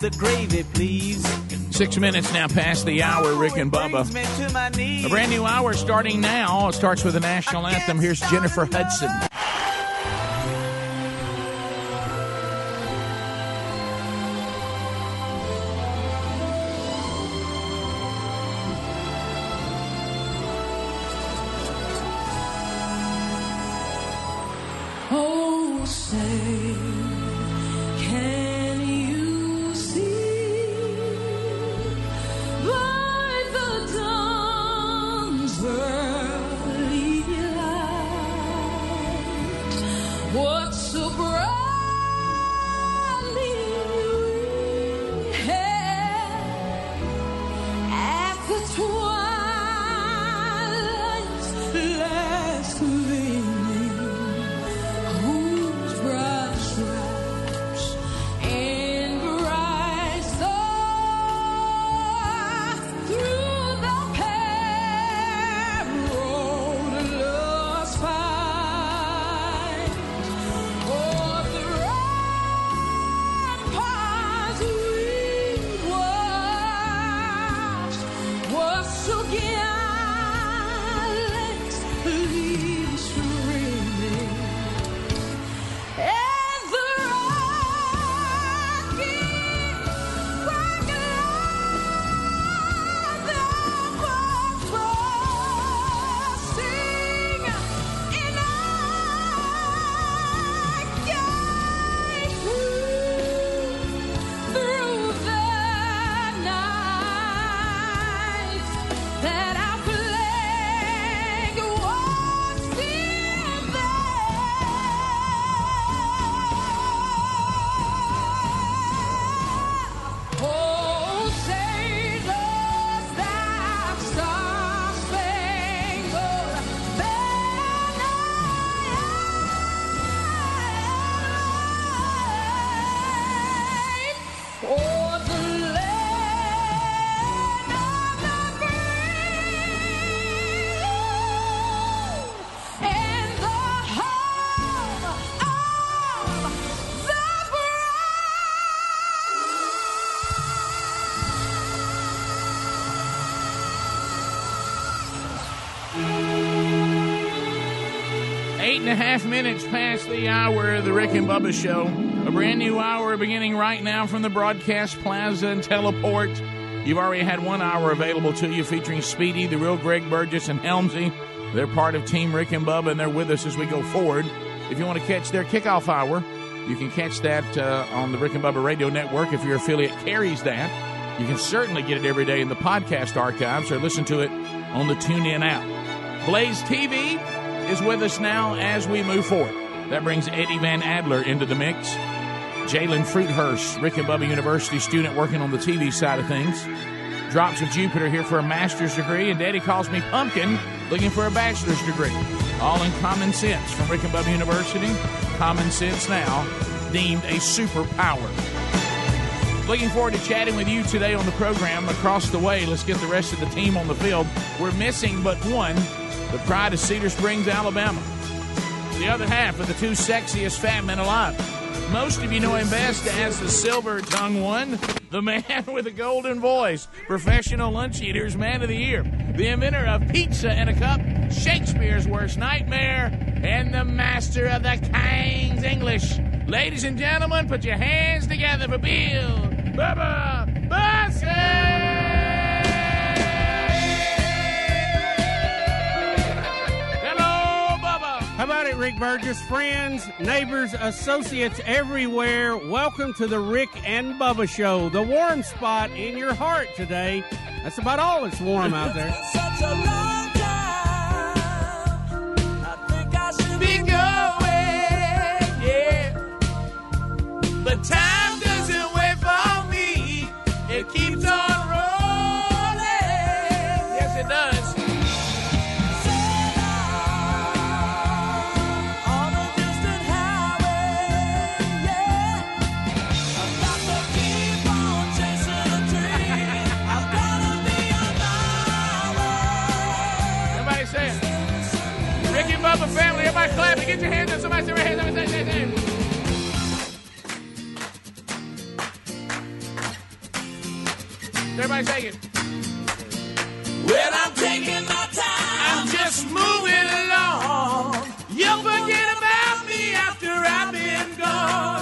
the gravy, please. Six minutes now past the hour, Rick and Bubba. A brand new hour starting now. It starts with the national anthem. Here's Jennifer Hudson. Half minutes past the hour of the Rick and Bubba Show. A brand new hour beginning right now from the broadcast plaza and teleport. You've already had one hour available to you featuring Speedy, the real Greg Burgess, and Helmsy. They're part of Team Rick and Bubba, and they're with us as we go forward. If you want to catch their kickoff hour, you can catch that uh, on the Rick and Bubba Radio Network if your affiliate carries that. You can certainly get it every day in the podcast archives or listen to it on the TuneIn app. Blaze TV is with us now as we move forward. That brings Eddie Van Adler into the mix. Jalen Fruithurst, Rick and Bubba University student working on the TV side of things. Drops of Jupiter here for a master's degree, and Daddy calls me Pumpkin, looking for a bachelor's degree. All in common sense from Rick and Bubba University. Common sense now, deemed a superpower. Looking forward to chatting with you today on the program. Across the way, let's get the rest of the team on the field. We're missing but one, the pride of Cedar Springs, Alabama. The other half of the two sexiest fat men alive. Most of you know him best as the silver tongue one, the man with the golden voice, professional lunch eaters, man of the year, the inventor of pizza in a cup, Shakespeare's worst nightmare, and the master of the King's English. Ladies and gentlemen, put your hands together for Bill Bubba Bussey! Rick Burgess? Friends, neighbors, associates everywhere, welcome to the Rick and Bubba Show, the warm spot in your heart today. That's about all that's warm out there. I I going, yeah. Time everybody clap and get your hands up. Somebody say hands up say, say, say. Everybody say it. Well, I'm taking my time. I'm just moving along. You'll forget about me after I've been gone.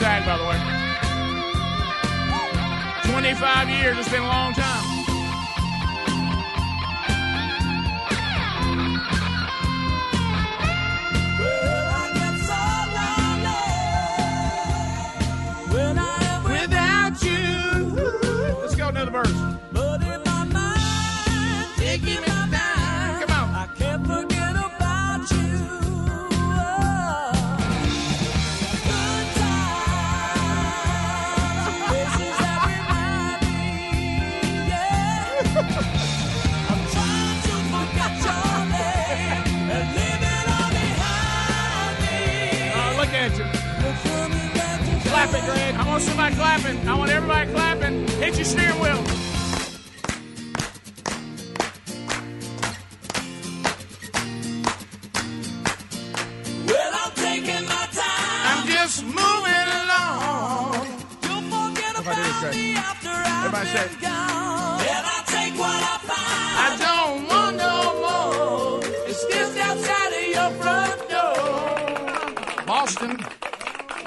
By the way. 25 years. It's been a long time. I want somebody clapping. I want everybody clapping. Hit your steering wheel.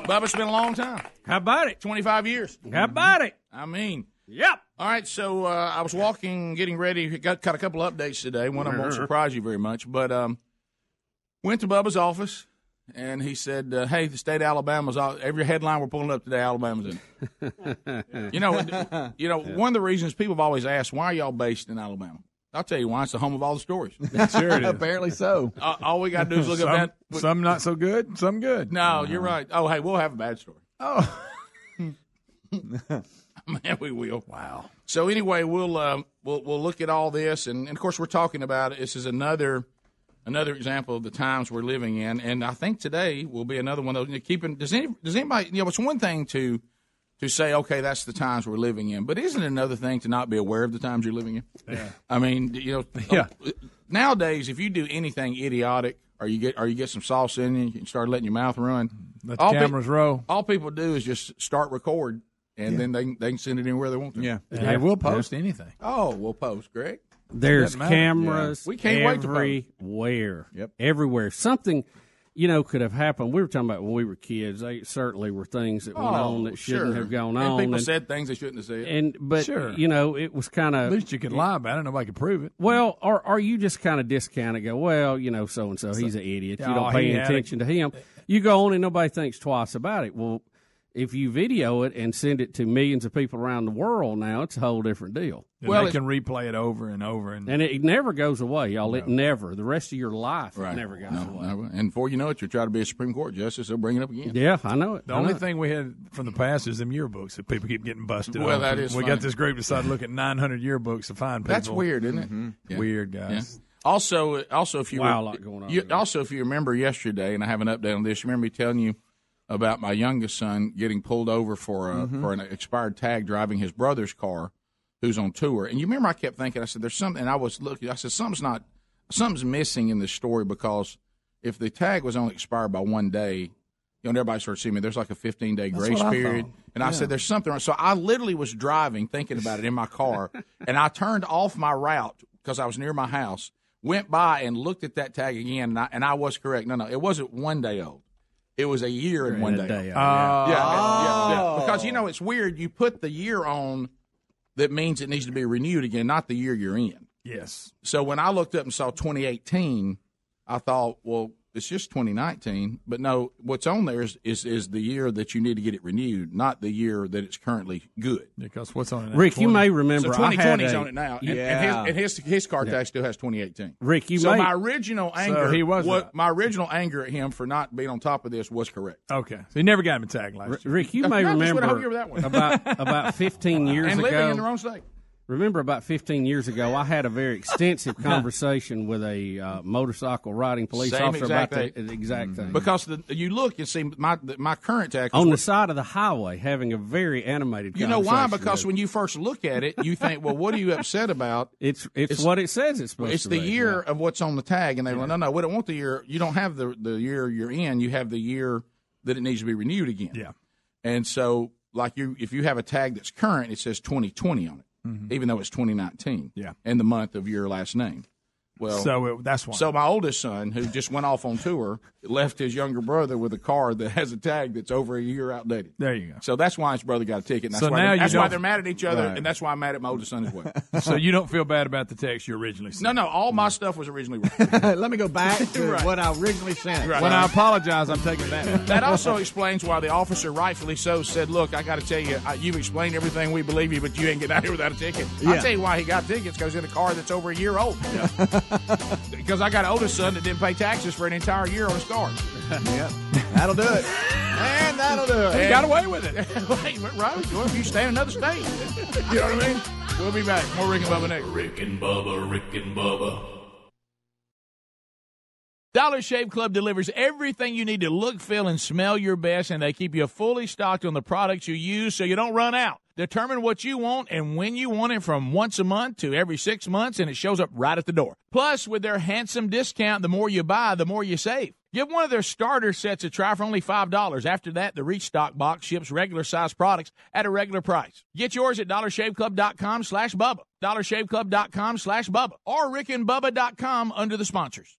Bubba, it's been a long time. How about it? 25 years. How about it? I mean, Yep. all right, so uh, I was walking, getting ready. Got, got a couple updates today. One of them won't surprise you very much, but um, went to Bubba's office, and he said, uh, "Hey, the state of Alabama's all, every headline we're pulling up today. Alabama's in." you know, you know, one of the reasons people have always asked, "Why are y'all based in Alabama?" I'll tell you why. It's the home of all the stories. Sure it is. Apparently so. Uh, all we got to do is look some, up that. some not so good, some good. No, you're right. Oh, hey, we'll have a bad story. Oh, Man, we will. wow. So anyway, we'll um, we'll we'll look at all this, and, and of course, we're talking about it. This is another another example of the times we're living in, and I think today will be another one of those. you know, Keeping does any does anybody you know? It's one thing to to say, okay, that's the times we're living in, but isn't it another thing to not be aware of the times you're living in? Yeah. I mean, you know, Yeah. Nowadays, if you do anything idiotic, or you get or you get some sauce in you, and start letting your mouth run, Let the all pe- cameras roll. all people do is just start record, and then they can- they can send it anywhere they want to. Yeah. Hey, we'll post anything. Oh, we'll post, Greg. There's Doesn't cameras We can't wait to post. everywhere. Yep. Everywhere. Something, you know, could have happened. We were talking about when we were kids. They certainly were things that went on oh, that shouldn't Oh, sure. have gone on. and on. People and, said things they shouldn't have said. and but Sure. you know, it was kind of At least you could lie about it. Nobody could prove it. well, or are you just kind of discount it. Go well, you know, so and so he's an idiot. You Oh, don't pay attention to him. You go on and nobody thinks twice about it. Well, if you video it and send it to millions of people around the world, now it's a whole different deal. And Well, they it- can replay it over and over. And, And it never goes away, y'all. It never. The rest of your life right. never goes No, away. never. And before you know it, you'll try to be a Supreme Court justice. They'll bring it up again. Yeah, I know it. the I only know it. thing we had from the past is them yearbooks that people keep getting busted. Well, on. that is We funny. got this group decided to look at 900 yearbooks to find people. That's weird, isn't it? Mm-hmm. Yeah. Weird, Yeah. guys. Also, also if you Wow, were- a lot going on you- also if you remember yesterday, and I have an update on this. Remember me telling you about my youngest son getting pulled over for a, for an expired tag driving his brother's car, who's on tour. And you remember I kept thinking, I said, "There's something." And I was looking, I said, "Something's not, something's missing in this story because if the tag was only expired by one day." You know, and everybody started seeing me. There's like a 15 day grace I period, and I said, "There's something." wrong. So I literally was driving, thinking about it in my car, and I turned off my route because I was near my house. Went by and looked at that tag again, and I, and I was correct. No, no, it wasn't one day old. It was a year and one day. day, old. yeah. Oh. Yeah, yeah, yeah. Because you know it's weird. You put the year on that means it needs to be renewed again, not the year you're in. yes. So when I looked up and saw 2018, I thought, well, it's just 2019. But no, what's on there is, is is the year that you need to get it renewed, not the year that it's currently good. Because what's on it? now? Rick, you 20? may So remember I had 2020 is a- on it now, and, Yeah. and his and his, his car tag still has 2018. Rick, you so may my original anger, he was what my original anger at him for not being on top of this was correct. Okay. So he never got him a tag last year. Rick, you may I remember over here that one. about about 15 years and ago. living in the wrong state. Remember about 15 years ago, I had a very extensive conversation with a uh, motorcycle riding police Same officer about the, the exact thing. Because the, you look and see my my current tag On the side of the highway, having a very animated You know why? conversation Because with- when you first look at it, you think, well, what are you upset about? it's, it's it's- what it says it's supposed It's to the be. year of what's on the tag, and they go, no, no, we don't want the year. You don't have the the year you're in. You have the year that it needs to be renewed again. Yeah. And so, like you, if you have a tag that's current, it says 2020 on it, even though it's 2019. Mm-hmm. Yeah. And the month of your last name. Well, So it, that's why. so my oldest son, who just went off on tour, left his younger brother with a car that has a tag that's over a year outdated. there you go. So that's why his brother got a ticket. And that's So why, now they're, you that's why they're mad at each other, Right. and that's why I'm mad at my oldest son as well. So you don't feel bad about the text you originally sent. no, no, all my stuff was originally wrong. Let me go back to Right. what I originally sent. Right. When I apologize, I'm taking that. That also explains why the officer, rightfully so, said, "Look, I got to tell you, I, you've explained everything. We believe you, but you ain't getting out here without a ticket." Yeah. I'll tell you why he got tickets because in a car that's over a year old. because I got an oldest son that didn't pay taxes for an entire year on his car. Yep. That'll do it. And that'll do it. And- Got away with it. Wait, right? Well, if you stay in another state, you know what I mean. We'll be back. More Rick and Bubba next. Rick and Bubba, Rick and Bubba. Dollar Shave Club delivers everything you need to look, feel, and smell your best, and they keep you fully stocked on the products you use so you don't run out. Determine what you want and when you want it from once a month to every six months, and it shows up right at the door. Plus, with their handsome discount, the more you buy, the more you save. Give one of their starter sets a try for only $5. After that, the Restock box ships regular size products at a regular price. Get yours at dollarshaveclub.com slash Bubba, dollarshaveclub.com slash Bubba, or rickandbubba.com under the sponsors.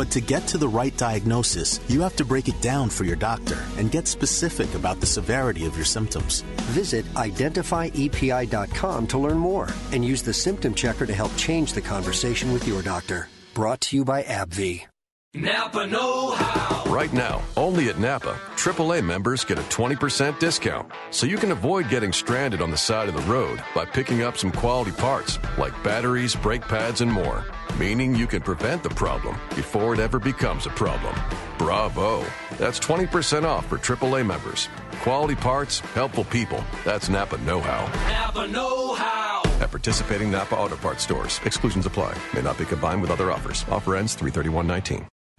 But to get to the right diagnosis, you have to break it down for your doctor and get specific about the severity of your symptoms. Visit identifyepi.com to learn more and use the symptom checker to help change the conversation with your doctor. Brought to you by AbbVie. Napa Know How. Right now, only at Napa, AAA members get a 20% discount. So you can avoid getting stranded on the side of the road by picking up some quality parts like batteries, brake pads, and more. Meaning you can prevent the problem before it ever becomes a problem. Bravo! That's 20% off for AAA members. Quality parts, helpful people. That's Napa Know How. Napa Know How. At participating Napa Auto Parts stores, exclusions apply. May not be combined with other offers. Offer ends 331.19.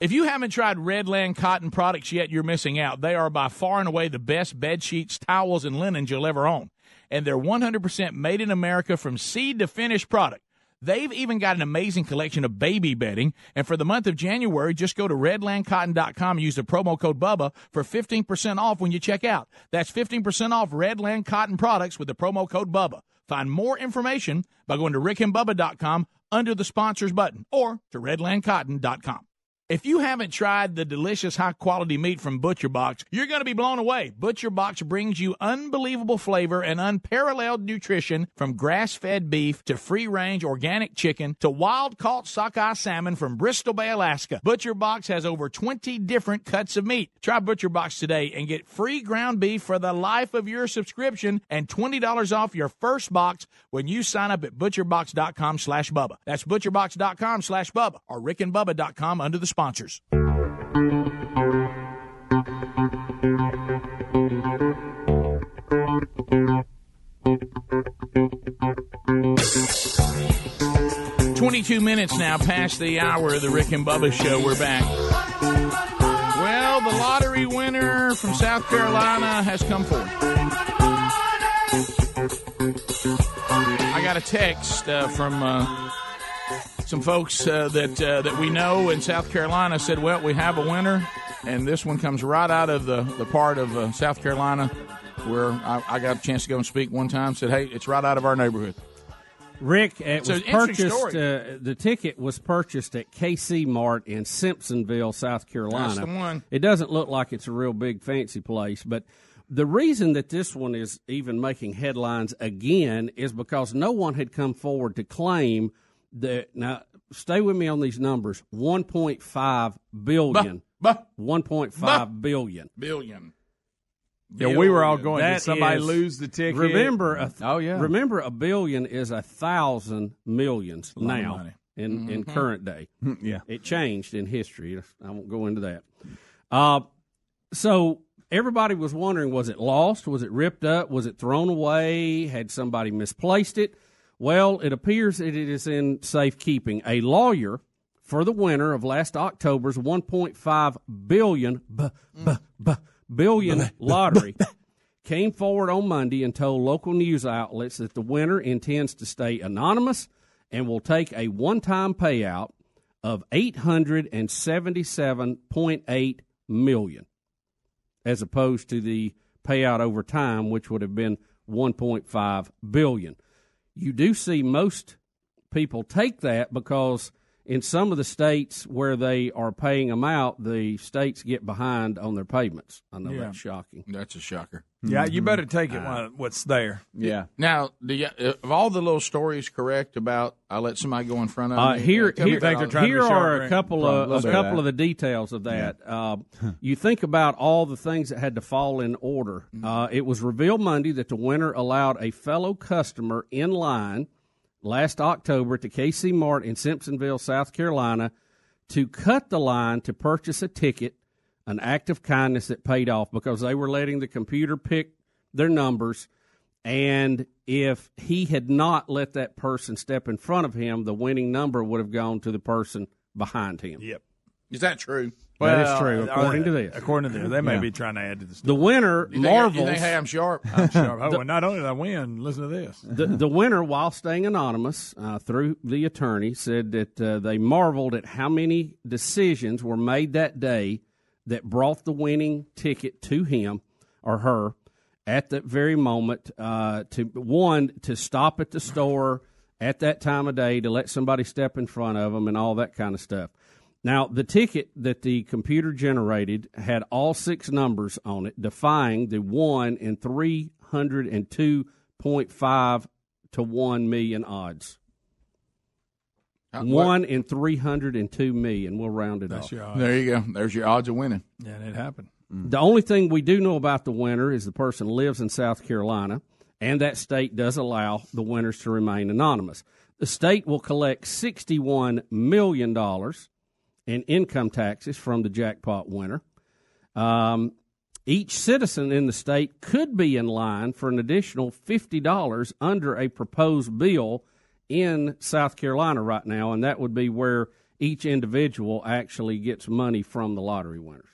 If you haven't tried Redland cotton products yet, you're missing out. They are by far and away the best bed sheets, towels, and linens you'll ever own. And they're 100% made in America from seed to finished product. They've even got an amazing collection of baby bedding. And for the month of January, just go to redlandcotton.com and use the promo code BUBBA for 15% off when you check out. That's 15% off Redland Cotton products with the promo code BUBBA. Find more information by going to rickandbubba.com under the sponsors button or to redlandcotton.com. If you haven't tried the delicious high quality meat from Butcher Box, you're going to be blown away. Butcher Box brings you unbelievable flavor and unparalleled nutrition from grass fed beef to free range organic chicken to wild caught sockeye salmon from Bristol Bay, Alaska. Butcher Box has over 20 different cuts of meat. Try Butcher Box today and get free ground beef for the life of your subscription and $20 off your first box when you sign up at butcherbox.com slash Bubba. That's butcherbox.com slash Bubba or rickandbubba.com under the sponsors. Twenty-two minutes now past the hour of the Rick and Bubba show. We're back. Well, the lottery winner from South Carolina has come forward. I got a text uh, from uh, some folks uh, that uh, that we know in South Carolina said, "Well, we have a winner," and this one comes right out of the the part of uh, South Carolina where I, I got a chance to go and speak one time. Said, "Hey, it's right out of our neighborhood." Rick, it So was it's an interesting purchased. Uh, the ticket was purchased at KC Mart in Simpsonville, South Carolina. That's the one. It doesn't look like it's a real big fancy place, but the reason that this one is even making headlines again is because no one had come forward to claim that. Now, stay with me on these numbers: one point five billion. One point five billion. Billion. Yeah, we were all going. Did somebody is- lose the ticket? Remember, a, oh yeah. Remember, a billion is a thousand millions a now money. in in Mhm. current day. Yeah. it changed in history. I won't go into that. Uh, so everybody was wondering: was it lost? Was it ripped up? Was it thrown away? Had somebody misplaced it? Well, it appears that it is in safekeeping. A lawyer for the winner of last October's 1.5 billion b, b, b, billion lottery came forward on Monday and told local news outlets that the winner intends to stay anonymous and will take a one-time payout of 877.8 million as opposed to the payout over time which would have been 1.5 billion. You do see most people take that because in some of the states where they are paying them out, the states get behind on their payments. I know Yeah. that's shocking. That's a shocker. Yeah, you Mhm. better take it Uh, what's there. Yeah. Now, do you, of all the little stories correct about I let somebody go in front of Uh, me? here, tell me here, about all- here are a couple of a Probably. couple of the details of that. Uh, you think about all the things that had to fall in order. Mm-hmm. Uh, it was revealed Monday that the winner allowed a fellow customer in line last October to KC Mart in Simpsonville, South Carolina, to cut the line to purchase a ticket, an act of kindness that paid off because they were letting the computer pick their numbers. And if he had not let that person step in front of him, the winning number would have gone to the person behind him. Yep. Is that true? That is Well, true, uh, according to this. According to this, they may Yeah. be trying to add to the The winner You marvels. you think, hey, I'm sharp. I'm sure. Oh, The- well, not only did I win, listen to this. the, the winner, while staying anonymous uh, through the attorney, said that uh, they marveled at how many decisions were made that day that brought the winning ticket to him or her at that very moment. Uh, to one, to stop at the store at that time of day to let somebody step in front of them and all that kind of stuff. Now, the ticket that the computer generated had all six numbers on it, defying the one in 302.5 to 1 million odds. Uh, One in three hundred and two million. We'll round it That's off. your odds. There you go. There's your odds of winning. Yeah, it happened. The only thing we do know about the winner is the person lives in South Carolina, and that state does allow the winners to remain anonymous. The state will collect $61 million in income taxes from the jackpot winner. Um, each citizen in the state could be in line for an additional $50 under a proposed bill in South Carolina right now, and that would be where each individual actually gets money from the lottery winners.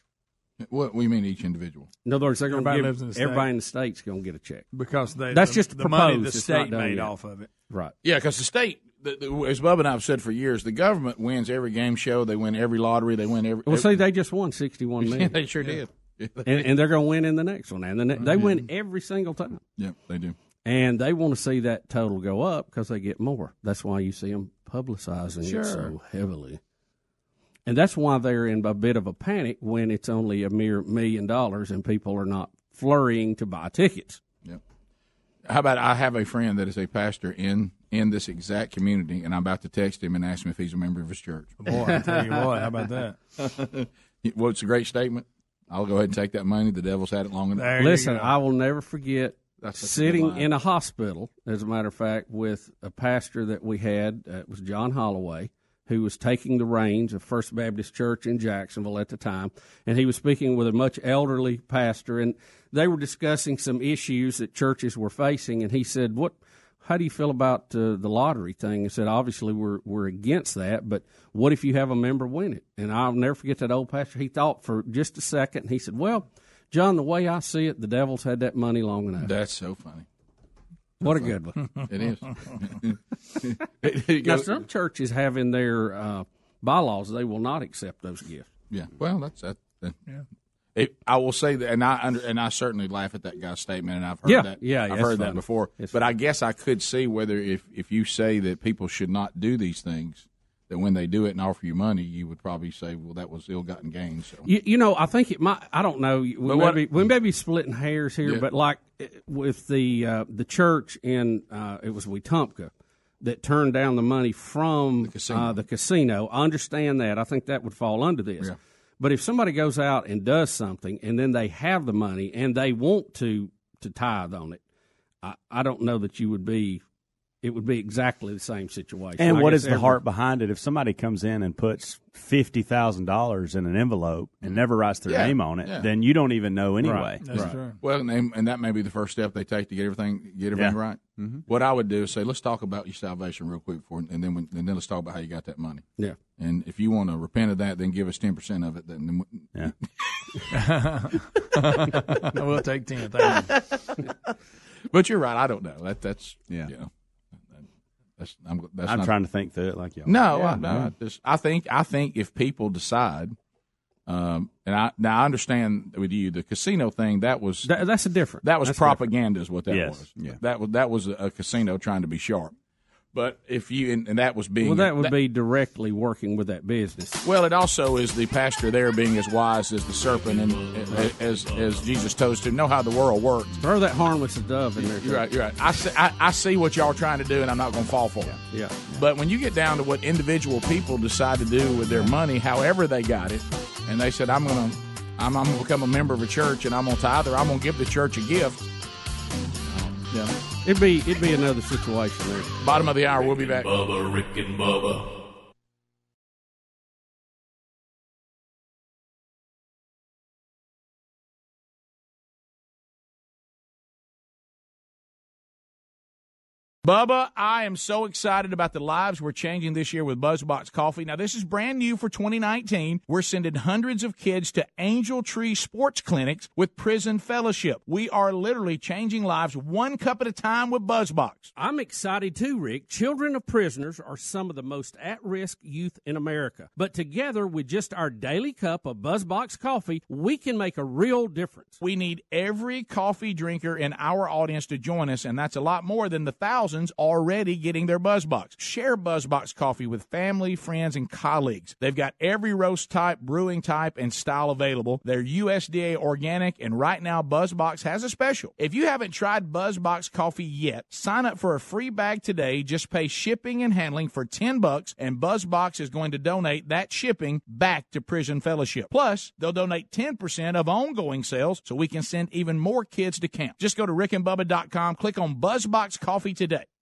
What we mean each individual? In other words, they're going to Everybody give lives in the state. everybody in the state's going to get a check Because they, That's the, just the money the proposed. State made yet. off of it. right. Yeah, because the state, the, the, as Bubba and I have said for years, the government wins every game show. They win every lottery. They win every. Well, every see, they just won sixty-one million. Yeah, they sure did. And, and they're going to win in the next one. And the ne- they win every single time, yeah, they do. and they want to see that total go up because they get more. That's why you see them publicizing it so heavily, and that's why they're in a bit of a panic when it's only a mere million dollars and people are not flurrying to buy tickets. How about I have a friend that is a pastor in in this exact community, and I'm about to text him and ask him if he's a member of his church. Boy, I tell you what, how about that? well, it's a great statement. I'll go ahead and take that money. The devil's had it long enough. There Listen. I will never forget That's a sitting in a hospital, as a matter of fact, with a pastor that we had. Uh, it was John Holloway, who was taking the reins of First Baptist Church in Jacksonville at the time, and he was speaking with a much elderly pastor, and they were discussing some issues that churches were facing, and he said, "What?" How do you feel about uh, the lottery thing? He said, obviously we're we're against that, but what if you have a member win it? And I'll never forget that old pastor. He thought for just a second, and he said, "Well, John, the way I see it, the devil's had that money long enough." That's so funny. What a good one. It is. It- it now, some churches have in their uh, bylaws they will not accept those gifts. Yeah. Well, that's that. that It, I will say that, and I under, and I certainly laugh at that guy's statement, and I've heard Yeah, that. yeah, I've heard that before. It's but I guess I could see whether if if you say that people should not do these things, that when they do it and offer you money, you would probably say, well, that was ill-gotten gain. So You, you know, I think it might. I don't know. We may what- be, we may be splitting hairs here, Yeah. but like eh, with the uh, the church in uh, it was Wetumpka that turned down the money from the casino. Uh, the casino. I understand that. I think that would fall under this. Yeah. But if somebody goes out and does something and then they have the money and they want to to tithe on it, I, I don't know that you would be. It would be exactly the same situation. And I what guess is the every- heart behind it? If somebody comes in and puts fifty thousand dollars in an envelope and never writes their Yeah, name on it, yeah. then you don't even know anyway. That's true. Well, and, they- and that may be the first step they take to get everything get everything Yeah. right. Mm-hmm. What I would do is say, let's talk about your salvation real quick, before, and then we, and then let's talk about how you got that money. Yeah. And if you want to repent of that, then give us ten percent of it. Then, then Yeah. we'll take ten. Thank you. but you're right. I don't know. That that's Yeah. You know, that's I'm, that's I'm not- trying to think through it like you. No, Yeah, I, no. I, just, I think I think if people decide, um, and I now I understand with you the casino thing that was That, that's a different. that was that's propaganda is what that Yes. was. Yeah. That was that was a casino trying to be sharp. But if you and, and that was being Well, that would be directly working with that business. well, it also is the pastor there being as wise as the serpent and as as Jesus told us to know how the world works. Throw that harmless dove in there. You're right. You're right. I see, I, I see what y'all are trying to do, and I'm not going to fall for it. Yeah. But when you get down to what individual people decide to do with their money, however they got it, and they said, "I'm going to, I'm, I'm going to become a member of a church, and I'm going to tithe, or I'm going to give the church a gift." Yeah. It'd be it'd be another situation there. Bottom of the hour. We'll be back. Bubba, Rick and Bubba. Bubba, I am so excited about the lives we're changing this year with BuzzBox Coffee. Now, this is brand new for 2019. We're sending hundreds of kids to Angel Tree Sports Clinics with Prison Fellowship. We are literally changing lives one cup at a time with BuzzBox. I'm excited too, Rick. Children of prisoners are some of the most at-risk youth in America. But together with just our daily cup of BuzzBox coffee, we can make a real difference. We need every coffee drinker in our audience to join us, and that's a lot more than the thousands thousands already getting their BuzzBox. Share BuzzBox coffee with family, friends, and colleagues. They've got every roast type, brewing type, and style available. They're USDA organic, and right now BuzzBox has a special. If you haven't tried BuzzBox coffee yet, sign up for a free bag today. Just pay shipping and handling for 10 bucks, and BuzzBox is going to donate that shipping back to Prison Fellowship. Plus, they'll donate 10% of ongoing sales so we can send even more kids to camp. Just go to rickandbubba.com, click on BuzzBox Coffee today.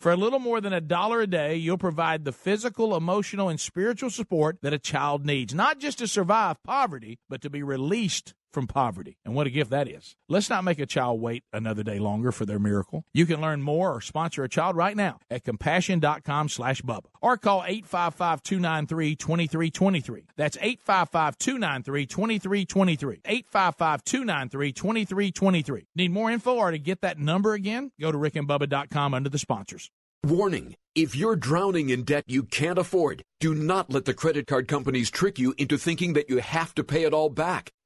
For a little more than a dollar a day, you'll provide the physical, emotional, and spiritual support that a child needs, not just to survive poverty, but to be released from poverty. And what a gift that is. Let's not make a child wait another day longer for their miracle. You can learn more or sponsor a child right now at compassion.com slash Bubba or call 855-293-2323. That's 855-293-2323. 855-293-2323. Need more info or to get that number again? Go to rickandbubba.com under the sponsors. Warning if you're drowning in debt you can't afford, do not let the credit card companies trick you into thinking that you have to pay it all back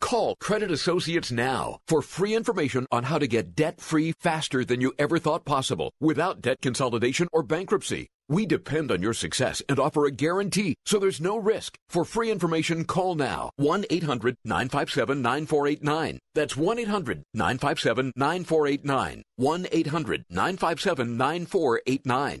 Call Credit Associates now for free information on how to get debt free faster than you ever thought possible without debt consolidation or bankruptcy. We depend on your success and offer a guarantee, so there's no risk. For free information, call now 1 800 957 9489. That's 1 800 957 9489. 1 800 957 9489.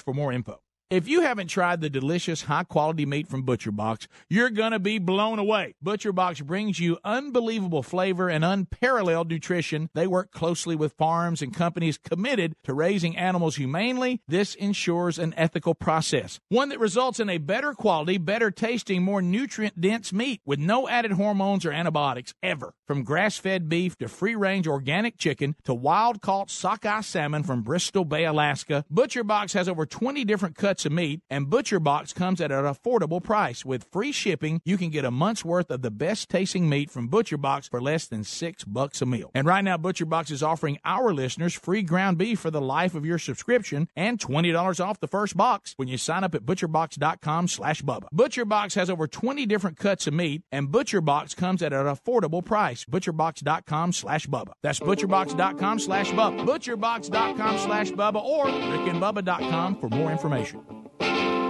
for more info. If you haven't tried the delicious, high quality meat from ButcherBox, you're going to be blown away. ButcherBox brings you unbelievable flavor and unparalleled nutrition. They work closely with farms and companies committed to raising animals humanely. This ensures an ethical process, one that results in a better quality, better tasting, more nutrient dense meat with no added hormones or antibiotics ever. From grass fed beef to free range organic chicken to wild caught sockeye salmon from Bristol Bay, Alaska, ButcherBox has over 20 different cuts of meat, and ButcherBox comes at an affordable price. With free shipping, you can get a month's worth of the best tasting meat from ButcherBox for less than six bucks a meal. And right now, ButcherBox is offering our listeners free ground beef for the life of your subscription and $20 off the first box when you sign up at butcherbox.com slash Bubba. ButcherBox has over 20 different cuts of meat, and ButcherBox comes at an affordable price. Butcherbox.com slash Bubba. That's butcherbox.com slash Bubba. Butcherbox.com slash Bubba or rickandbubba.com for more information thank you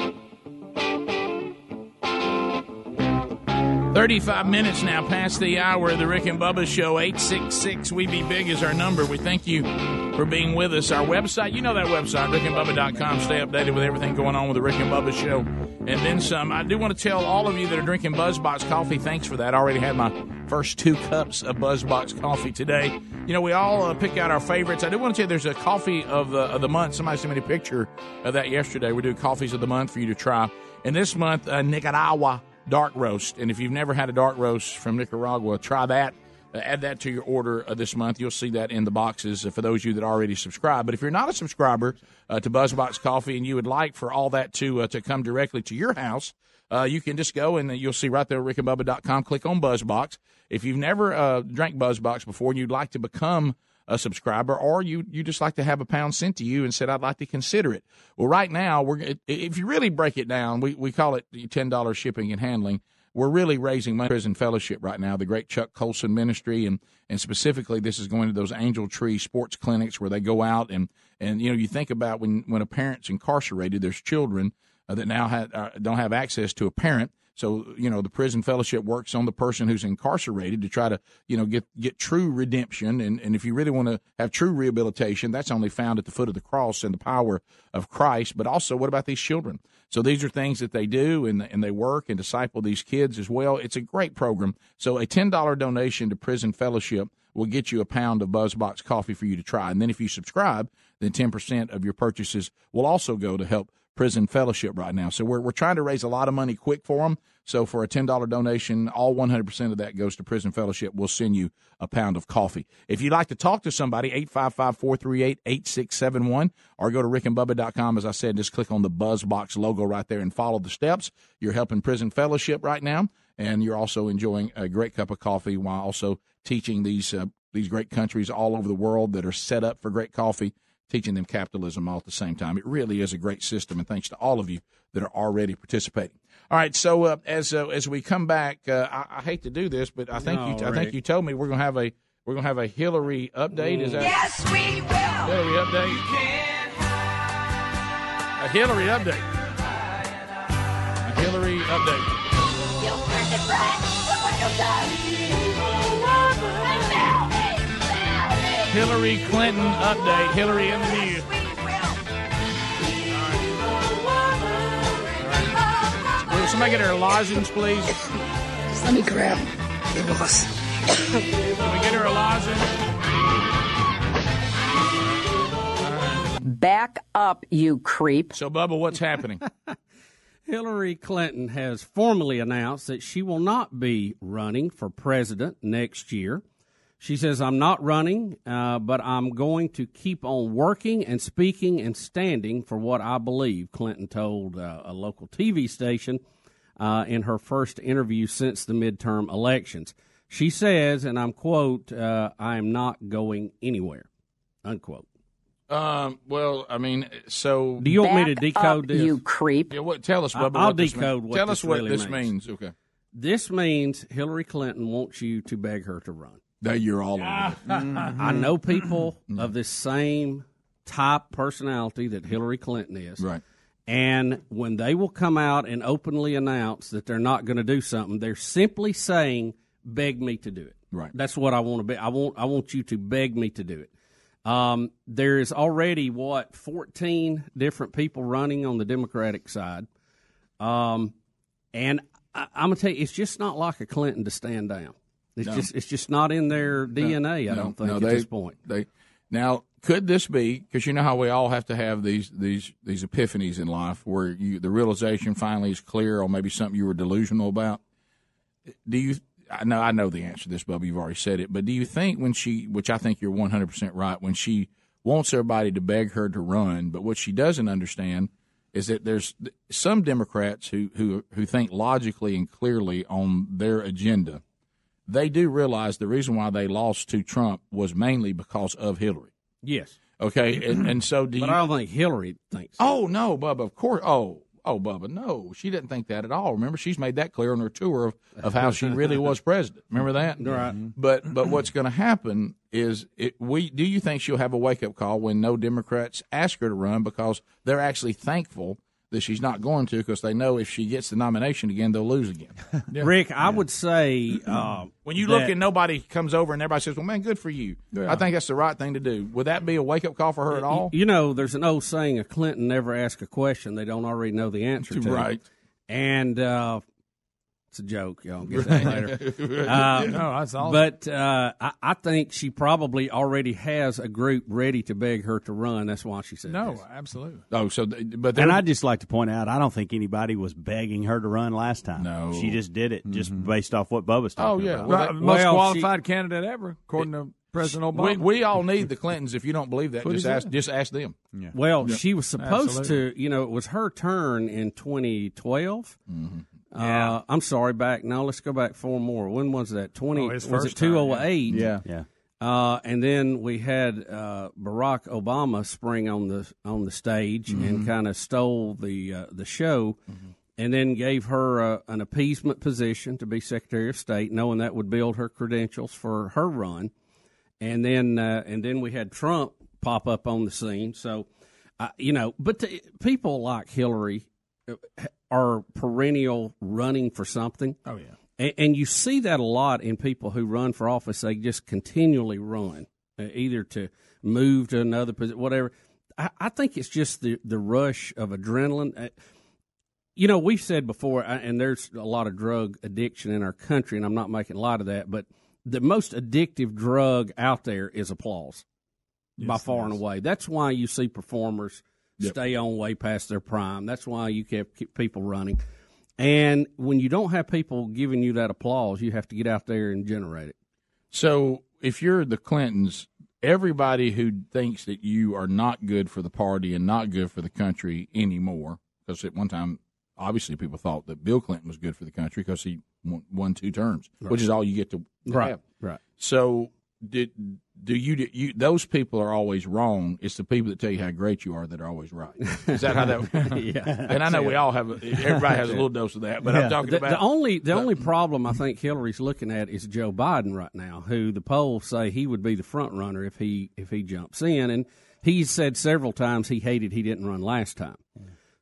35 minutes now past the hour of the Rick and Bubba Show. 866 We Be Big is our number. We thank you for being with us. Our website, you know that website, rickandbubba.com. Stay updated with everything going on with the Rick and Bubba Show. and then some. I do want to tell all of you that are drinking BuzzBox coffee, thanks for that. I already had my first two cups of BuzzBox coffee today. You know, we all uh, pick out our favorites. I do want to tell you there's a coffee of the of the month. Somebody sent me a picture of that yesterday. We do coffees of the month for you to try. And this month, uh, Nicaragua dark roast. And if you've never had a dark roast from Nicaragua, try that. Uh, add that to your order uh, this month. You'll see that in the boxes uh, for those of you that already subscribe. But if you're not a subscriber uh, to BuzzBox Coffee and you would like for all that to uh, to come directly to your house, uh, you can just go and you'll see right there rickandbubba.com. Click on BuzzBox. If you've never drank BuzzBox before and you'd like to become a subscriber, or you you just like to have a pound sent to you and said I'd like to consider it. Well, right now we're if you really break it down, we we call it ten dollars shipping and handling we're really raising money prison fellowship right now the great chuck colson ministry and and specifically this is going to those angel tree sports clinics where they go out and and you know you think about when when a parent's incarcerated there's children uh, that now have, uh, don't have access to a parent so you know the prison fellowship works on the person who's incarcerated to try to you know get get true redemption. And and if you really want to have true rehabilitation that's only found at the foot of the cross and the power of Christ. But also what about these children? So these are things that they do and and they work and disciple these kids as well. It's a great program. So a $10 donation to prison fellowship will get you a pound of buzzbox coffee for you to try. And then if you subscribe then 10% of your purchases will also go to help prison fellowship right now. So we're, we're trying to raise a lot of money quick for them. So for a $10 donation, all 100% of that goes to prison fellowship. We'll send you a pound of coffee. If you'd like to talk to somebody, 855-438-8671 or go to rickandbubba.com. As I said, just click on the BuzzBox logo right there and follow the steps. You're helping prison fellowship right now. And you're also enjoying a great cup of coffee while also teaching these, uh, these great countries all over the world that are set up for great coffee teaching them capitalism all at the same time. It really is a great system, and thanks to all of you that are already participating. All right, so uh, as uh, as we come back, uh, I, I hate to do this, but I think No, you I think you told me we're going to have a we're going to have a Hillary update. Is that Yes, we will. Hillary update? A Hillary update. A Hillary update. Hillary Clinton update. Hillary in the news. Will somebody get her lozenge, please? Let me grab it was. Can we get her a lozenge? Back up, you creep. So, Bubba, what's happening? Hillary Clinton has formally announced that she will not be running for president next year. She says, I'm not running, uh, but I'm going to keep on working and speaking and standing for what I believe, Clinton told uh, a local TV station uh, in her first interview since the midterm elections. She says, and I'm quote, uh, I am not going anywhere, unquote. Um, well, I mean, so Do you want me to decode this? you creep. Yeah, what? Tell us, Bubba. I'll what this decode means. what Tell this us what really this means. means. Okay. This means Hillary Clinton wants you to beg her to run. Now you're all over it. I know people of this same type personality that Hillary Clinton is. Right. And when they will come out and openly announce that they're not going to do something, they're simply saying, "Beg me to do it." Right. That's what I want to be. I want. I want you to beg me to do it. Um, there is already what fourteen different people running on the Democratic side, um, and I, I'm gonna tell you, it's just not like a Clinton to stand down. It's No. just it's just not in their DNA. I don't think no, at they- this point. They now could this be because you know how we all have to have these these these epiphanies in life where you the realization finally is clear on maybe something you were delusional about. Do you? I know I know the answer to this, Bubba. You've already said it, but do you think when she, which I think you're 100 percent right, when she wants everybody to beg her to run, but what she doesn't understand is that there's some Democrats who who who think logically and clearly on their agenda they do realize the reason why they lost to Trump was mainly because of Hillary. Yes. Okay, and, and so do But you? I don't think Hillary thinks. Oh no, Bubba. Of course. Oh, oh, Bubba. No, she didn't think that at all. Remember, she's made that clear on her tour of, of how she really was president. Remember that? Right. Mm-hmm. But but what's going to happen is it, we. Do you think she'll have a wake up call when no Democrats ask her to run because they're actually thankful that she's not going to because they know if she gets the nomination again, they'll lose again. Rick, I would say uh, When you look that- and nobody comes over and everybody says, "Well, man, good for you," I think that's the right thing to do. Would that be a wake up call for her at all? You know, there's an old saying: a Clinton never asks a question they don't already know the answer to. Right. and uh, it's a joke. Y'all get that later. Uh, No, that's awesome. But uh, I, I think she probably already has a group ready to beg her to run. That's why she said no, this. absolutely. Oh, so th- but And I'd just like to point out, I don't think anybody was begging her to run last time. No. she just did it just based off what Bubba's Oh, talking yeah. about. Well, Right, that- most well, qualified candidate ever, according to President Obama. we, we all need the Clintons. If you don't believe that, just ask said. just ask them. Well, Yeah. she was supposed Absolutely. to, you know, it was her turn in 2012. Mm-hmm. Uh, I'm sorry, back now. Let's go back four more. When was that? 20 Oh, was it first term, 208? yeah, yeah. Uh, and then we had uh, Barack Obama spring on the on the stage Mm-hmm. and kind of stole the uh, the show, and then gave her uh, an appeasement position to be Secretary of State, knowing that would build her credentials for her run. And then uh, and then we had Trump pop up on the scene. So, uh, you know, but the, people like Hillary are perennial running for something. Oh yeah. And, and you see that a lot in people who run for office. They just continually run, uh, either to move to another position, whatever. I, I think it's just the, the rush of adrenaline. Uh, you know, we've said before, uh, and there's a lot of drug addiction in our country, and I'm not making light of that, but the most addictive drug out there is applause by Yes, far and away. That's why you see performers stay on way past their prime. That's why you keep people running. And when you don't have people giving you that applause, you have to get out there and generate it. So if you're the Clintons, everybody who thinks that you are not good for the party and not good for the country anymore, because at one time, obviously, people thought that Bill Clinton was good for the country because he won, won two terms, which is all you get to, to Right, have. right. So did do you, do you? Those people are always wrong. It's the people that tell you how great you are that are always right. Is that how that? Yeah. And I know we all have. Everybody has a little dose of that, but I'm talking the, about the only the only problem I think Hillary's looking at is Joe Biden right now, who the polls say he would be the front runner if he if he jumps in, and he's said several times he hated he didn't run last time.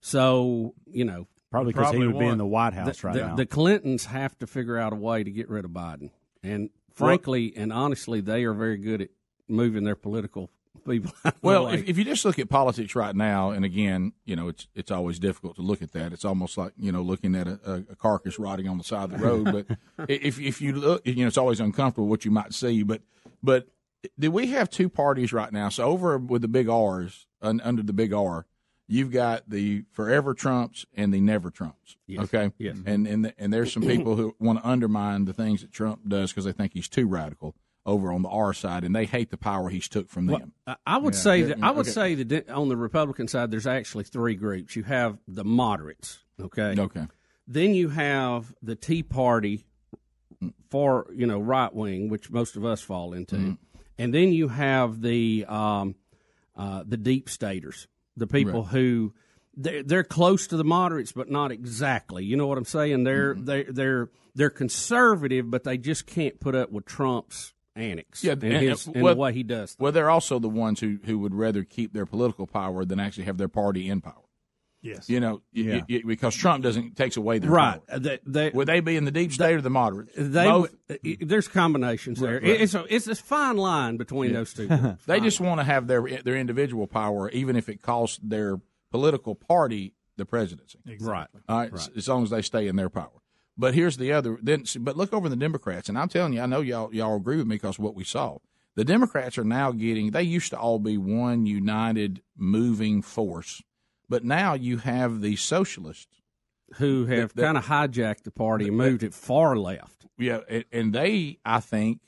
So you know, Probably because he Probably would be in the White House the, right the, now. the Clintons have to figure out a way to get rid of Biden, and frankly and honestly, they are very good at moving their political people. out of the Well, if, if you just look at politics right now, and again, you know, it's it's always difficult to look at that. It's almost like you know looking at a, a, carcass rotting on the side of the road. But if if you look, you know, it's always uncomfortable what you might see. But but do we have two parties right now? So over with the big R's un, under the big R, you've got the forever Trumps and the never Trumps. Yes. Okay. Yes. And and and there's some people who want to undermine the things that Trump does because they think he's too radical over on the R side, and they hate the power he's took from them. I- I would Yeah. say that I would okay. say that on the Republican side, there's actually three groups. You have the moderates, okay, Okay. then you have the Tea Party, for you know right wing, which most of us fall into, Mm-hmm. and then you have the um, uh, the deep staters, the people Right. who they're, they're close to the moderates, but not exactly. You know what I'm saying? They're Mm-hmm. they they're they're conservative, but they just can't put up with Trump's antics Yeah, and, and- his, and well- the way he does. Well, they're also the ones who, who would rather keep their political power than actually have their party in power. Yes. You know, Yeah. y- because Trump doesn't takes away their right. power. They, they, Would they be in the deep state or the moderates? they Both. Uh, there's combinations there. Right, right. It's a it's a fine line between those two. They just want to have their their individual power, even if it costs their political party the presidency. right. All right, s- as long as they stay in their power. But here's the other. Then, but look over the Democrats, and I'm telling you, I know y'all y'all agree with me because what we saw. The Democrats are now getting. They used to all be one united moving force, but now you have the socialists. who have kind of hijacked the party and moved it far left. Yeah, and, and they, I think,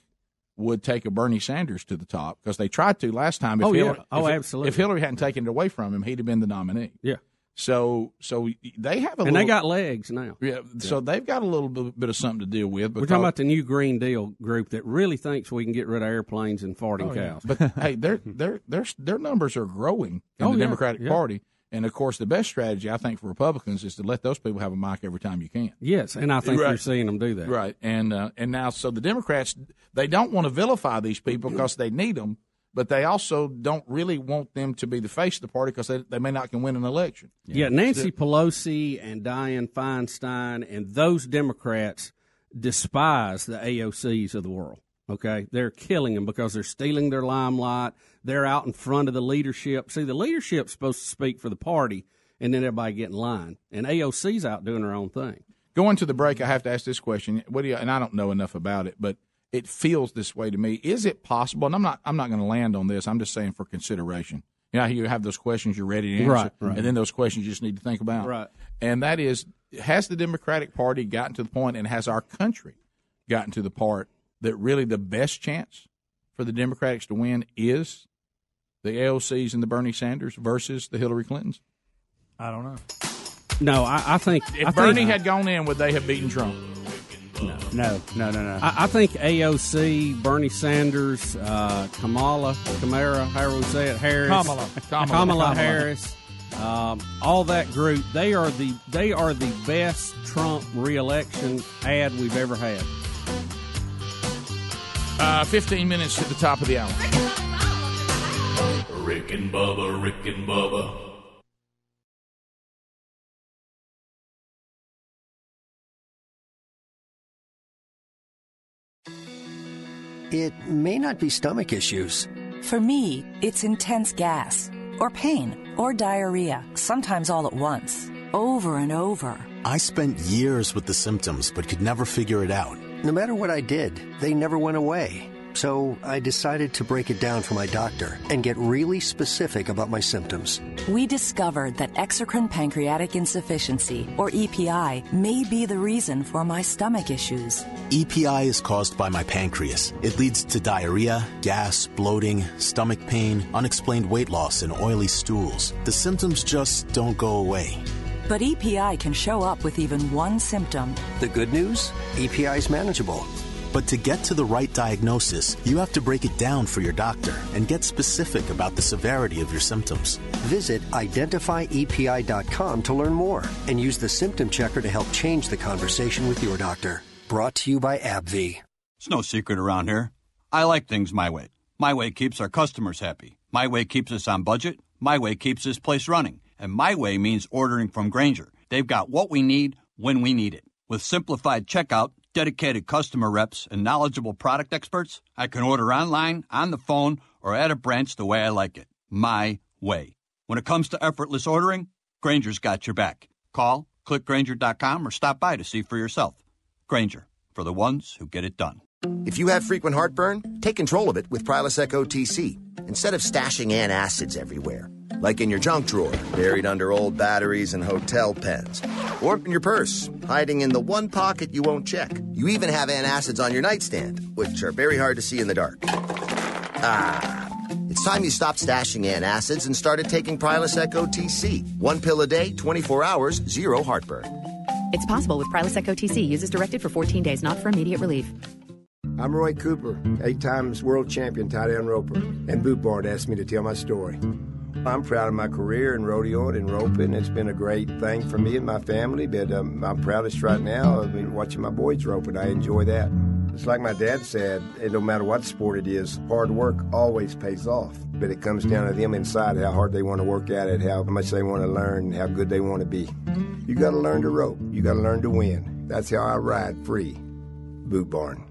would take a Bernie Sanders to the top because they tried to last time. If Oh, yeah. Hillary, Oh, if, absolutely. If Hillary hadn't taken it away from him, he'd have been the nominee. Yeah. So, so they have a And little, they got legs now. yeah. So they've got a little bit, of something to deal with. We're talking about the new Green Deal group that really thinks we can get rid of airplanes and farting Oh, yeah. cows. But hey, their their their their numbers are growing in Oh, the yeah, Democratic yeah. Party, and of course, the best strategy I think for Republicans is to let those people have a mic every time you can. yes, and I think Right. you're seeing them do that. Right, and uh, and now so the Democrats they don't want to vilify these people because they need them, but they also don't really want them to be the face of the party because they, they may not can win an election. Yeah, Nancy Pelosi and Dianne Feinstein and those Democrats despise the AOCs of the world. Okay, they're killing them because they're stealing their limelight. They're out in front of the leadership. See, the leadership's supposed to speak for the party, and then everybody get in line. And AOC's out doing her own thing. Going to the break, I have to ask this question. What do you? And I don't know enough about it, but it feels this way to me. Is it possible? And I'm not. I'm not going to land on this. I'm just saying for consideration. You know, you have those questions you're ready to answer, Right, right. and then those questions you just need to think about. Right. And that is, has the Democratic Party gotten to the point, and has our country gotten to the part that really the best chance for the Democrats to win is the AOCs and the Bernie Sanders versus the Hillary Clintons? I don't know. No, I, I think If I Bernie think, had gone in, would they have beaten Trump? No, no, no, no. I, I think AOC, Bernie Sanders, uh, Kamala, Kamara, however we say it, Harris, Kamala. Kamala. Kamala, Kamala. Harris, um, all that group. They are the they are the best Trump reelection ad we've ever had. Uh, 15 minutes to the top of the hour. Rick and Bubba, Rick and Bubba. It may not be stomach issues. For me, it's intense gas, or pain, or diarrhea, sometimes all at once, over and over. I spent years with the symptoms but could never figure it out. No matter what I did, they never went away. So I decided to break it down for my doctor and get really specific about my symptoms. We discovered that exocrine pancreatic insufficiency, or EPI, may be the reason for my stomach issues. EPI is caused by my pancreas. It leads to diarrhea, gas, bloating, stomach pain, unexplained weight loss, and oily stools. The symptoms just don't go away. But EPI can show up with even one symptom. The good news? EPI is manageable. But to get to the right diagnosis, you have to break it down for your doctor and get specific about the severity of your symptoms. Visit identifyepi.com to learn more and use the symptom checker to help change the conversation with your doctor. Brought to you by AbbVie. It's no secret around here. I like things my way. My way keeps our customers happy. My way keeps us on budget. My way keeps this place running. And my way means ordering from Grainger. They've got what we need when we need it. With simplified checkout, dedicated customer reps, and knowledgeable product experts, I can order online, on the phone, or at a branch the way I like it. My way. When it comes to effortless ordering, Grainger's got your back. Call, clickgrainger.com, or stop by to see for yourself. Grainger, for the ones who get it done. If you have frequent heartburn, take control of it with Prilosec OTC instead of stashing antacids everywhere, like in your junk drawer, buried under old batteries and hotel pens, or in your purse, hiding in the one pocket you won't check. You even have antacids on your nightstand, which are very hard to see in the dark. Ah, it's time you stopped stashing antacids and started taking Prilosec OTC. One pill a day, 24 hours, zero heartburn. It's possible with Prilosec OTC. Uses directed for 14 days, not for immediate relief. I'm Roy Cooper, eight times world champion tie-down roper, and Boot Barn asked me to tell my story. I'm proud of my career in rodeoing and roping. It's been a great thing for me and my family, but um, I'm proudest right now of watching my boys roping. I enjoy that. It's like my dad said, it no matter what sport it is, hard work always pays off. But it comes down to them inside, how hard they want to work at it, how much they want to learn, how good they want to be. You got to learn to rope. You got to learn to win. That's how I ride free. Boot Barn.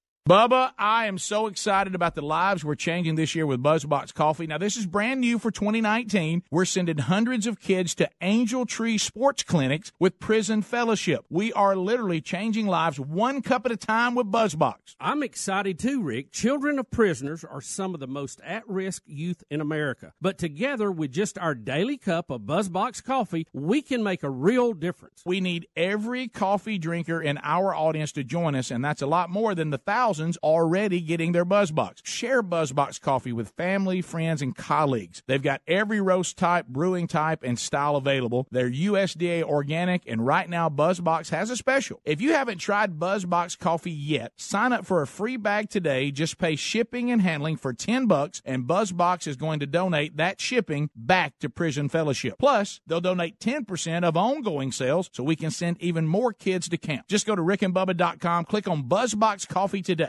Bubba, I am so excited about the lives we're changing this year with BuzzBox Coffee. Now, this is brand new for 2019. We're sending hundreds of kids to Angel Tree Sports Clinics with Prison Fellowship. We are literally changing lives one cup at a time with BuzzBox. I'm excited too, Rick. Children of prisoners are some of the most at risk youth in America. But together, with just our daily cup of BuzzBox coffee, we can make a real difference. We need every coffee drinker in our audience to join us, and that's a lot more than the thousands already getting their BuzzBox. Share BuzzBox coffee with family, friends, and colleagues. They've got every roast type, brewing type, and style available. They're USDA organic, and right now BuzzBox has a special. If you haven't tried BuzzBox coffee yet, sign up for a free bag today. Just pay shipping and handling for 10 bucks, and BuzzBox is going to donate that shipping back to Prison Fellowship. Plus, they'll donate 10% of ongoing sales so we can send even more kids to camp. Just go to rickandbubba.com, click on BuzzBox coffee today.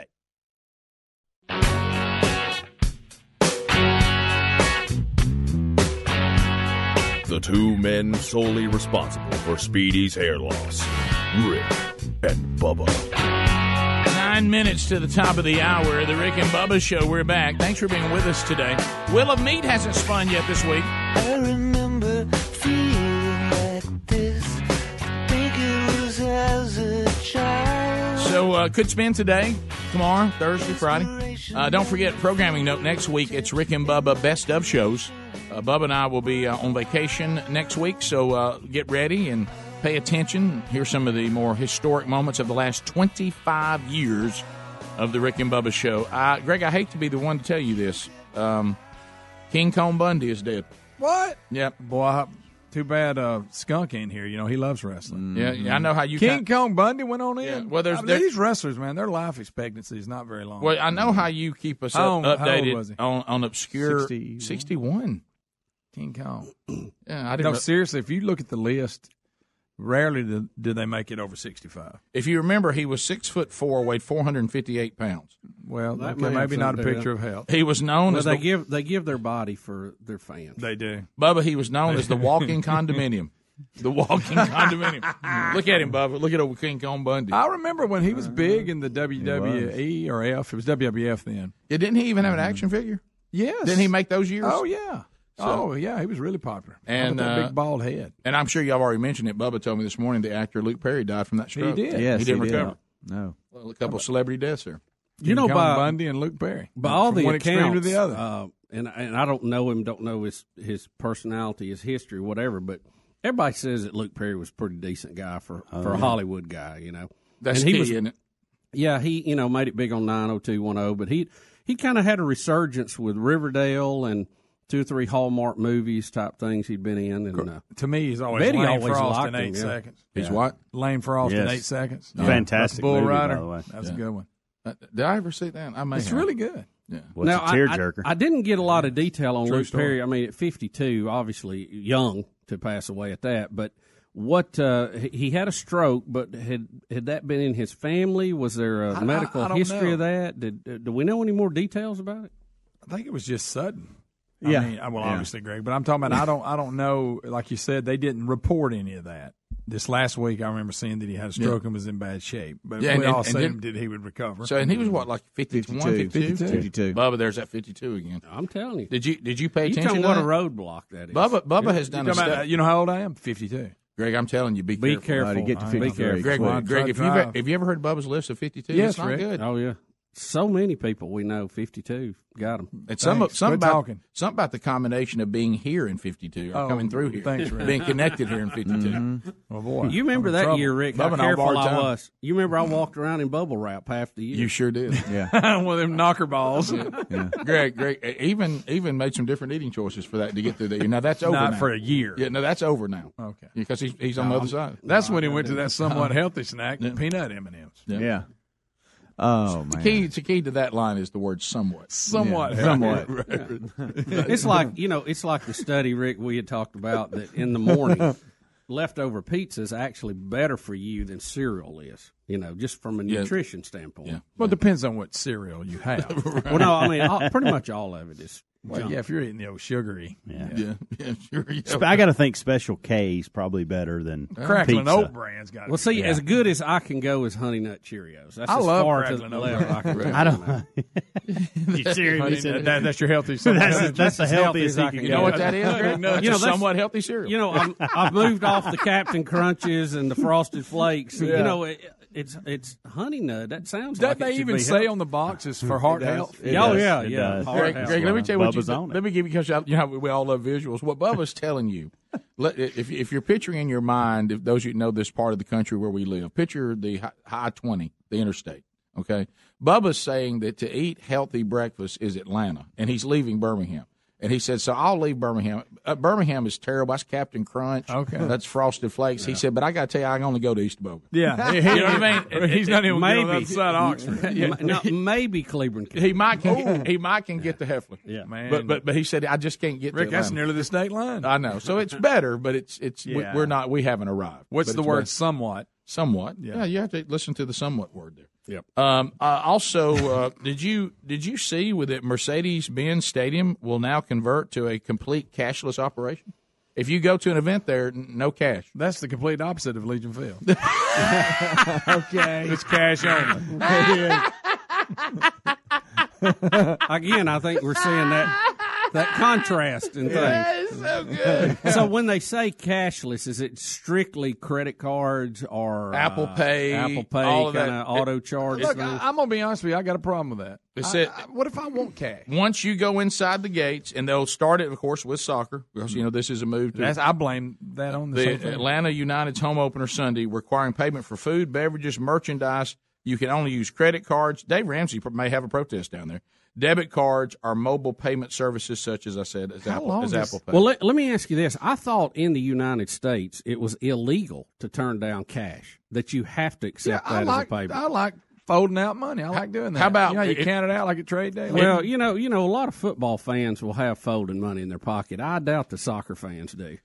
The two men solely responsible for Speedy's hair loss Rick and Bubba. Nine minutes to the top of the hour, the Rick and Bubba Show. We're back. Thanks for being with us today. Wheel of Meat hasn't spun yet this week. So uh, could spin today, tomorrow, Thursday, Friday. Uh, don't forget programming note next week. It's Rick and Bubba best of shows. Uh, Bubba and I will be uh, on vacation next week, so uh, get ready and pay attention. Here's some of the more historic moments of the last 25 years of the Rick and Bubba show. Uh, Greg, I hate to be the one to tell you this. Um, King Kong Bundy is dead. What? Yep. Boy, I- too bad uh, Skunk ain't here. You know, he loves wrestling. Yeah, yeah, I know how you King kind- Kong Bundy went on in. Yeah, well, there's- I mean, there- these wrestlers, man, their life expectancy is not very long. Well, I know how you keep us up, old- how old updated on, on obscure 61. 61. King Kong. Yeah, I didn't No, know- seriously, if you look at the list, rarely do, do they make it over 65. If you remember, he was six foot four, weighed 458 pounds. Well, That okay, have maybe not a something to picture of health. He was known Well, as they the, give they give their body for their fans. They do. Bubba. He was known as the walking condominium. The walking condominium. Look at him, Bubba. Look at old King Kong Bundy. I remember when he was uh, big in the WWE or F. It was WWF then. Yeah, didn't he even have an mm-hmm. action figure? Yes. Didn't he make those years? Oh yeah. So- oh yeah, he was really popular. And that uh, big bald head. And I'm sure y'all have already mentioned it. Bubba told me this morning the actor Luke Perry died from that stroke. He did. Yes, he didn't he did. recover. No. Well, a couple of celebrity deaths there. You know, King Kong by Bundy and Luke Perry. by all From the one accounts, extreme to the other. Uh, and and I don't know him, don't know his his personality, his history, whatever. But everybody says that Luke Perry was a pretty decent guy for Oh, for a. Hollywood guy, you know. That's and he key, was, isn't it? Yeah, he you know made it big on nine hundred two one zero, but he he kind of had a resurgence with Riverdale and two or three Hallmark movies type things he'd been in, and uh, to me, he's always Betty Lane always Frost liked in him, eight yeah. seconds. He's Yeah. what? Lane Frost in eight seconds. Yeah. Fantastic Bull movie, by Rider. the way. That's Yeah. a good one. Uh, did I ever see that? I may It's have. really good. Yeah. What's now, a I- tearjerker? I, I didn't get a lot of detail on True Luke story. Perry. I mean, at 52, obviously young to pass away at that. But what uh, he he had a stroke, but had had that been in his family? Was there a I- I- medical I don't history know. of that? Did uh, do we know any more details about it? I think it was just sudden. Yeah. I mean, I- well, Yeah. obviously, Greg, but I'm talking about. I don't. I don't know. Like you said, they didn't report any of that. This last week, I remember seeing that he had a stroke and was in bad shape. But Yeah, we and- all and assumed then- that he would recover. So, and he was what, like 51, 52? 52. 52. Bubba, there's that 52 again. I'm telling you. Did you did you pay You attention tell to what that? a roadblock that is. Bubba, Bubba has done a about, study. uh, you know how old I am? Fifty-two. Greg, I'm telling you, be, Be careful. careful. How do you get to I- Be careful. Greg, Well, Greg, if you drive. have you ever heard Bubba's list of 52? Yes, it's not Rick. good. Oh yeah, so many people we know 52 got them. It's some Thanks. something Quit about talking. something about the combination of being here in 52 or Oh, coming through here, thanks, Rick. being connected here in 52. Oh boy, You remember that trouble. year, Rick? Bubba How careful I was. You remember I walked around in bubble wrap half the year. You sure did. Yeah. One of them knocker balls. Greg, great uh, even even made some different eating choices for that to get through the year. Now that's over Not now. for a year. Yeah, no, that's over now. Okay. because he's he's on the other side. That's when he went to that somewhat healthy snack, peanut M and M's. Yeah. Oh The man. key, the key to that line is the word somewhat. Somewhat. Somewhat. it's like you know, it's like the study, Rick, we had talked about that in the morning, leftover pizza is actually better for you than cereal is. You know, just from a Yeah. nutrition standpoint. Well, it depends on what cereal you have. Well, no, I mean, all, pretty much all of it is. Well, junk. yeah, if you're eating the old sugary, Yeah. Yeah, yeah, sure. Yeah. Sp- I got to think Special K is probably better than Crackling pizza. Oat Brand's got. Well, see, Yeah. as good as I can go is Honey Nut Cheerios. That's I as love far to crackling the Oat level I Bran. can go. I don't. you serious? Said- that- that's your healthy. That's, somewhat. that's the as healthy healthiest I you can can You know get. what that is, Greg? No, You know, that's- somewhat healthy cereal. You know, I'm, I've moved off the Captain Crunches and the Frosted Flakes. Yeah. You know, it, it's it's Honey Nut. That sounds Doesn't like they should even be say healthy. on the boxes for heart does. health? It oh does. yeah, It yeah. does. Heart Greg. Greg, let me tell you what you, Bubba's on it. let me give you because you know we all love visuals. What Bubba's telling you, let, if if you're picturing in your mind, if those of you know this part of the country where we live, picture the hi- I-twenty, the interstate. Okay, Bubba's saying that to eat healthy breakfast is Atlanta, and he's leaving Birmingham. And he said, "So I'll leave Birmingham. Uh, Birmingham is terrible. That's Captain Crunch. Okay. that's Frosted Flakes." He said, "But I got to tell you, I can only go to Eastaboga." Yeah, You know what I mean? He's not even Maybe. going outside Oxford. Yeah. no, maybe Cleveland. Can. He might can, he might can get to Heflin. Yeah. Man. But but but he said I just can't get Rick, to that's nearly the state line. I know. So it's better, but it's it's we- Yeah. we're not we haven't arrived. What's But the word? better. Somewhat. Somewhat. Yeah. Yeah. you have to listen to the somewhat word there. Yep. Um, uh, also, uh, did you did you see with it Mercedes Benz Stadium will now convert to a complete cashless operation? If you go to an event there, no cash. That's the complete opposite of Legion Field. okay. It's cash only. Again, I think we're seeing that that contrast in things. so good. So when they say cashless, is it strictly credit cards or Apple uh, Pay, Apple Pay all of kind that. of auto charge? Look, things? I, I'm gonna be honest with you. I got a problem with that. It's I- it- I- what if I want cash? Once you go inside the gates, and they'll start it, of course, with soccer because you know this is a move to That's, I blame that on the, the Atlanta United's home opener Sunday, requiring payment for food, beverages, merchandise. You can only use credit cards. Dave Ramsey may have a protest down there. Debit cards or mobile payment services, such as I said, as Apple, as does- Apple Pay. Well, let, let me ask you this. I thought in the United States it was illegal to turn down cash, that you have to Yeah, accept I that like as a payment. I like folding out money. I like doing that. how about- you, know, you it- count it out like a trade day? well, you know, you know, a lot of football fans will have folding money in their pocket. I doubt the soccer fans do.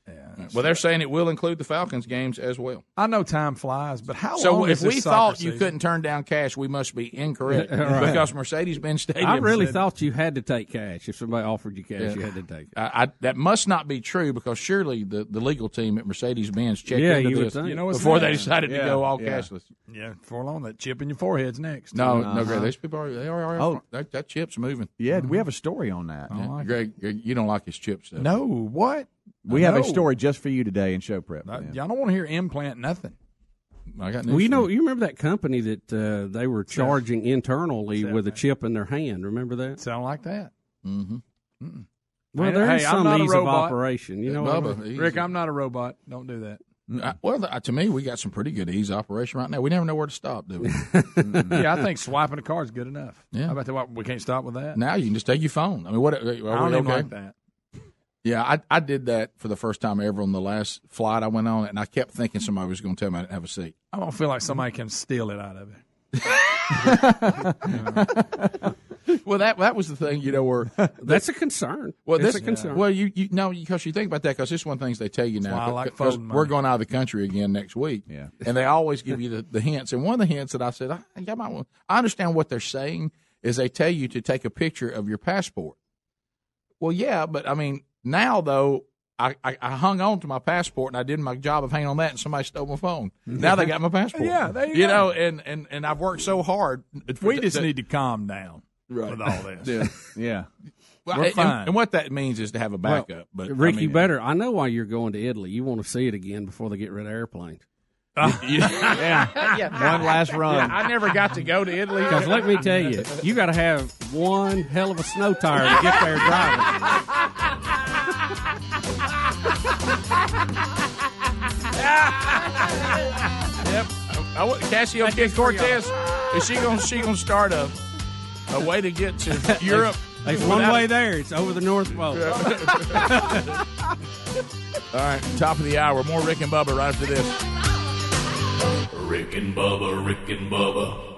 well, they're saying it will include the Falcons games as well. I know time flies, but how So long if is we soccer thought you couldn't turn down cash, we must be incorrect Right. because Mercedes-Benz Stadium. I really said- thought you had to take cash. If somebody offered you cash, Yeah. you had to take it. I, I, that must not be true because surely the, the legal team at Mercedes-Benz checked Yeah, into you this. You know what's before they next? decided to go all yeah. cashless. yeah, for long that chip in your forehead's next. No, no, Uh-huh. Greg. These people are they are, are Oh. that, that chip's moving. Yeah, we have a story on that. Yeah. Greg, Greg, you don't like his chips, though. no, what? We have a story just for you today in show prep. I, y'all don't want to hear implant nothing. I got news Well, you know, you remember that company that uh, they were charging internally Seth, with a chip in their hand. Remember that? Sound like that? Mm-hmm. Well, Hey, there is hey, I'm some not a ease of operation. You know, Bubba. Rick, I'm not a robot. Don't do that. I- well, to me, we got some pretty good ease operation right now. We never know where to stop, do we? yeah, I think swiping a card is good enough. Yeah. How about that? We can't stop with that. now you can just take your phone. I mean, what? Are I we don't even okay? like that. Yeah, I, I did that for the first time ever on the last flight I went on, and I kept thinking somebody was going to tell me I didn't have a seat. I don't feel like somebody can steal it out of it. Well, that that was the thing, you know, where That's a concern. Well, it's this a concern. Well, you you know because you think about that because this is one of the things they tell you now. why I like 'cause folding we're going out of the country again next week. Yeah. and they always give you the, the hints. And one of the hints that I said, I, I, might want, I understand what they're saying is they tell you to take a picture of your passport. Well, yeah, but I mean now though. I, I, I hung on to my passport and I did my job of hanging on that and somebody stole my phone. Now they got my passport. Yeah, there you you go. know, and, and, and I've worked so hard. We just that- need to calm down Right. with all this. Yeah. Yeah. Well, We're and, fine. and what that means is to have a backup. but I Rick, you mean- better. I know why you're going to Italy. You want to see it again before they get rid of airplanes. yeah. yeah. One last run. Yeah, I never got to go to Italy. Because let me tell you, you got to have one hell of a snow tire to get there driving. yep. I, want Cassio Kid Cortez. Is she gonna she gonna start a a way to get to Europe? There's one without- way there. It's over the North Pole. All right, top of the hour. More Rick and Bubba right after this. Rick and Bubba, Rick and Bubba.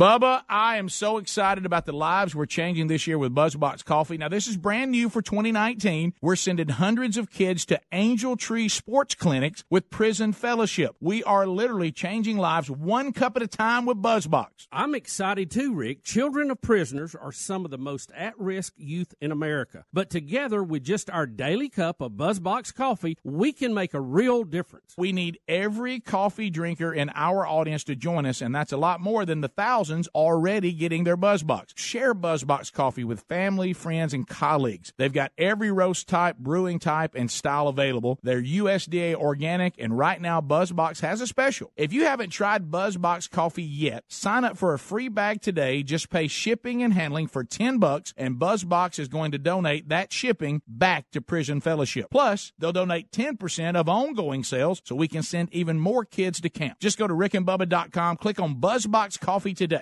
Bubba, I am so excited about the lives we're changing this year with BuzzBox Coffee. Now, this is brand new for 2019. We're sending hundreds of kids to Angel Tree Sports Clinics with Prison Fellowship. We are literally changing lives one cup at a time with BuzzBox. I'm excited too, Rick. Children of prisoners are some of the most at risk youth in America. But together with just our daily cup of BuzzBox coffee, we can make a real difference. We need every coffee drinker in our audience to join us, and that's a lot more than the thousands already getting their BuzzBox. Share BuzzBox coffee with family, friends, and colleagues. They've got every roast type, brewing type, and style available. They're USDA organic, and right now BuzzBox has a special. If you haven't tried BuzzBox coffee yet, sign up for a free bag today. Just pay shipping and handling for 10 bucks, and BuzzBox is going to donate that shipping back to Prison Fellowship. Plus, they'll donate 10% of ongoing sales so we can send even more kids to camp. Just go to rickandbubba.com, click on BuzzBox coffee today.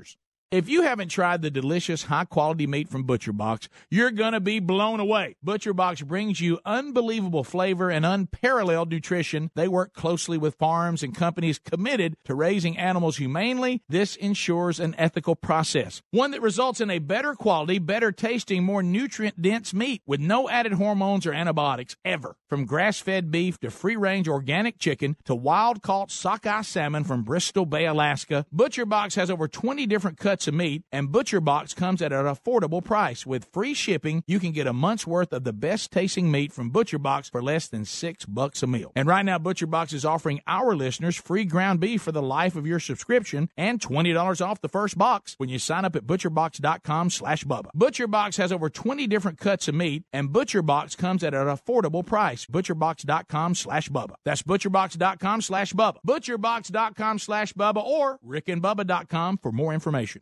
If you haven't tried the delicious, high quality meat from ButcherBox, you're going to be blown away. ButcherBox brings you unbelievable flavor and unparalleled nutrition. They work closely with farms and companies committed to raising animals humanely. This ensures an ethical process, one that results in a better quality, better tasting, more nutrient dense meat with no added hormones or antibiotics ever. From grass fed beef to free range organic chicken to wild caught sockeye salmon from Bristol Bay, Alaska, ButcherBox has over 20 different cuts of meat, and ButcherBox comes at an affordable price. With free shipping, you can get a month's worth of the best tasting meat from ButcherBox for less than six bucks a meal. And right now, ButcherBox is offering our listeners free ground beef for the life of your subscription and $20 off the first box when you sign up at butcherbox.com slash Bubba. ButcherBox has over 20 different cuts of meat, and ButcherBox comes at an affordable price. Butcherbox.com slash Bubba. That's butcherbox.com slash Bubba. Butcherbox.com slash Bubba or rickandbubba.com for more information.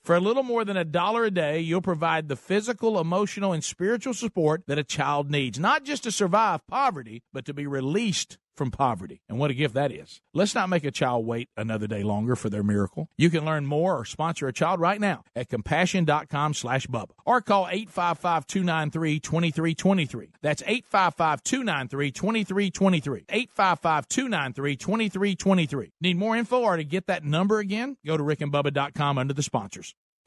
For a little more than a dollar a day, you'll provide the physical, emotional, and spiritual support that a child needs, not just to survive poverty, but to be released from poverty. And what a gift that is. Let's not make a child wait another day longer for their miracle. You can learn more or sponsor a child right now at compassion.com slash Bubba or call 855 293 2323. That's 855 293 2323. 855 293 2323. Need more info or to get that number again? Go to rickandbubba.com under the sponsors.